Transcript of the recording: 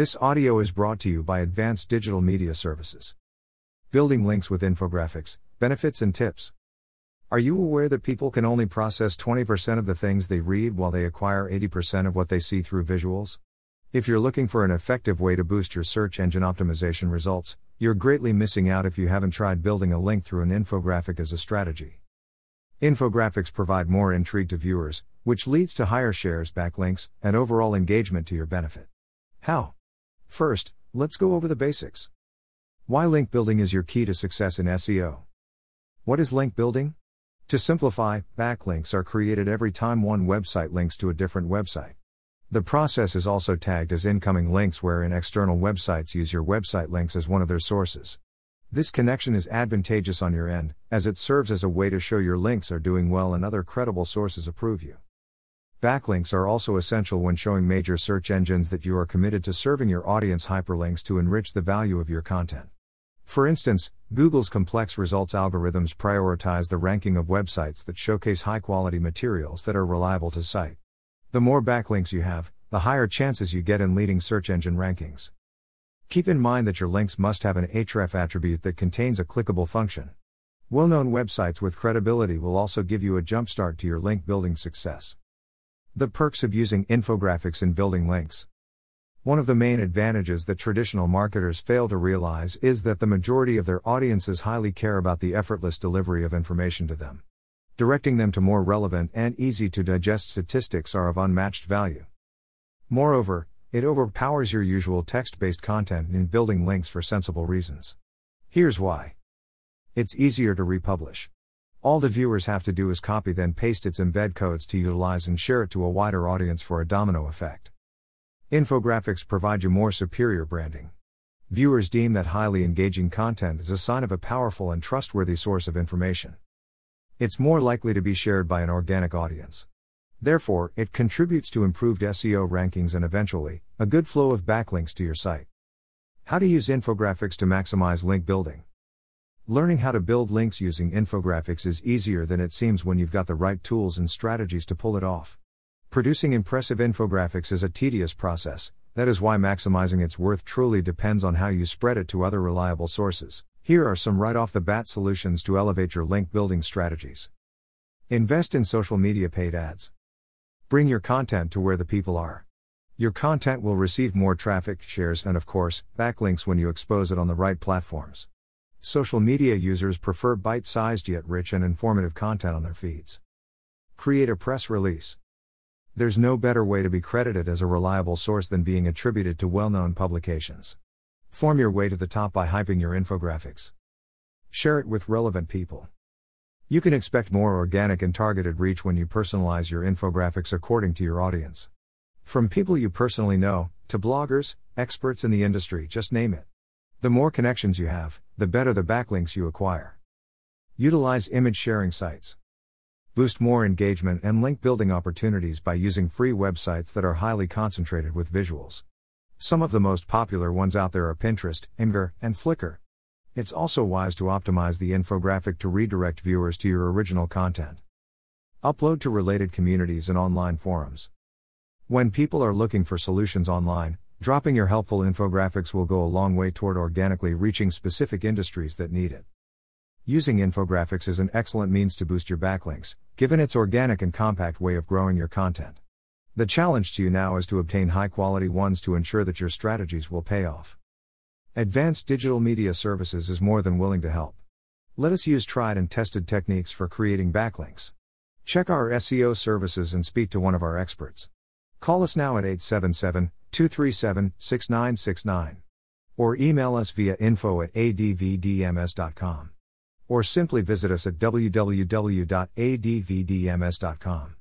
This audio is brought to you by Advanced Digital Media Services. Building links with infographics, benefits, and tips. Are you aware that people can only process 20% of the things they read while they acquire 80% of what they see through visuals? If you're looking for an effective way to boost your search engine optimization results, you're greatly missing out if you haven't tried building a link through an infographic as a strategy. Infographics provide more intrigue to viewers, which leads to higher shares, backlinks, and overall engagement to your benefit. How? First, let's go over the basics. Why link building is your key to success in SEO. What is link building? To simplify, backlinks are created every time one website links to a different website. The process is also tagged as incoming links wherein external websites use your website links as one of their sources. This connection is advantageous on your end, as it serves as a way to show your links are doing well and other credible sources approve you. Backlinks are also essential when showing major search engines that you are committed to serving your audience hyperlinks to enrich the value of your content. For instance, Google's complex results algorithms prioritize the ranking of websites that showcase high quality materials that are reliable to cite. The more backlinks you have, the higher chances you get in leading search engine rankings. Keep in mind that your links must have an href attribute that contains a clickable function. Well known websites with credibility will also give you a jumpstart to your link building success. The perks of using infographics in building links. One of the main advantages that traditional marketers fail to realize is that the majority of their audiences highly care about the effortless delivery of information to them. Directing them to more relevant and easy to digest statistics are of unmatched value. Moreover, it overpowers your usual text based content in building links for sensible reasons. Here's why it's easier to republish. All the viewers have to do is copy then paste its embed codes to utilize and share it to a wider audience for a domino effect. Infographics provide you more superior branding. Viewers deem that highly engaging content is a sign of a powerful and trustworthy source of information. It's more likely to be shared by an organic audience. Therefore, it contributes to improved SEO rankings and eventually, a good flow of backlinks to your site. How to use infographics to maximize link building. Learning how to build links using infographics is easier than it seems when you've got the right tools and strategies to pull it off. Producing impressive infographics is a tedious process, that is why maximizing its worth truly depends on how you spread it to other reliable sources. Here are some right off the bat solutions to elevate your link building strategies. Invest in social media paid ads. Bring your content to where the people are. Your content will receive more traffic, shares, and of course, backlinks when you expose it on the right platforms. Social media users prefer bite sized yet rich and informative content on their feeds. Create a press release. There's no better way to be credited as a reliable source than being attributed to well known publications. Form your way to the top by hyping your infographics. Share it with relevant people. You can expect more organic and targeted reach when you personalize your infographics according to your audience. From people you personally know, to bloggers, experts in the industry, just name it. The more connections you have, the better the backlinks you acquire. Utilize image sharing sites. Boost more engagement and link building opportunities by using free websites that are highly concentrated with visuals. Some of the most popular ones out there are Pinterest, Imgur, and Flickr. It's also wise to optimize the infographic to redirect viewers to your original content. Upload to related communities and online forums. When people are looking for solutions online, dropping your helpful infographics will go a long way toward organically reaching specific industries that need it. Using infographics is an excellent means to boost your backlinks, given its organic and compact way of growing your content. The challenge to you now is to obtain high quality ones to ensure that your strategies will pay off. Advanced Digital Media Services is more than willing to help. Let us use tried and tested techniques for creating backlinks. Check our SEO services and speak to one of our experts. Call us now at 877 237 6969. Or email us via info at advdms.com or simply visit us at www.advdms.com.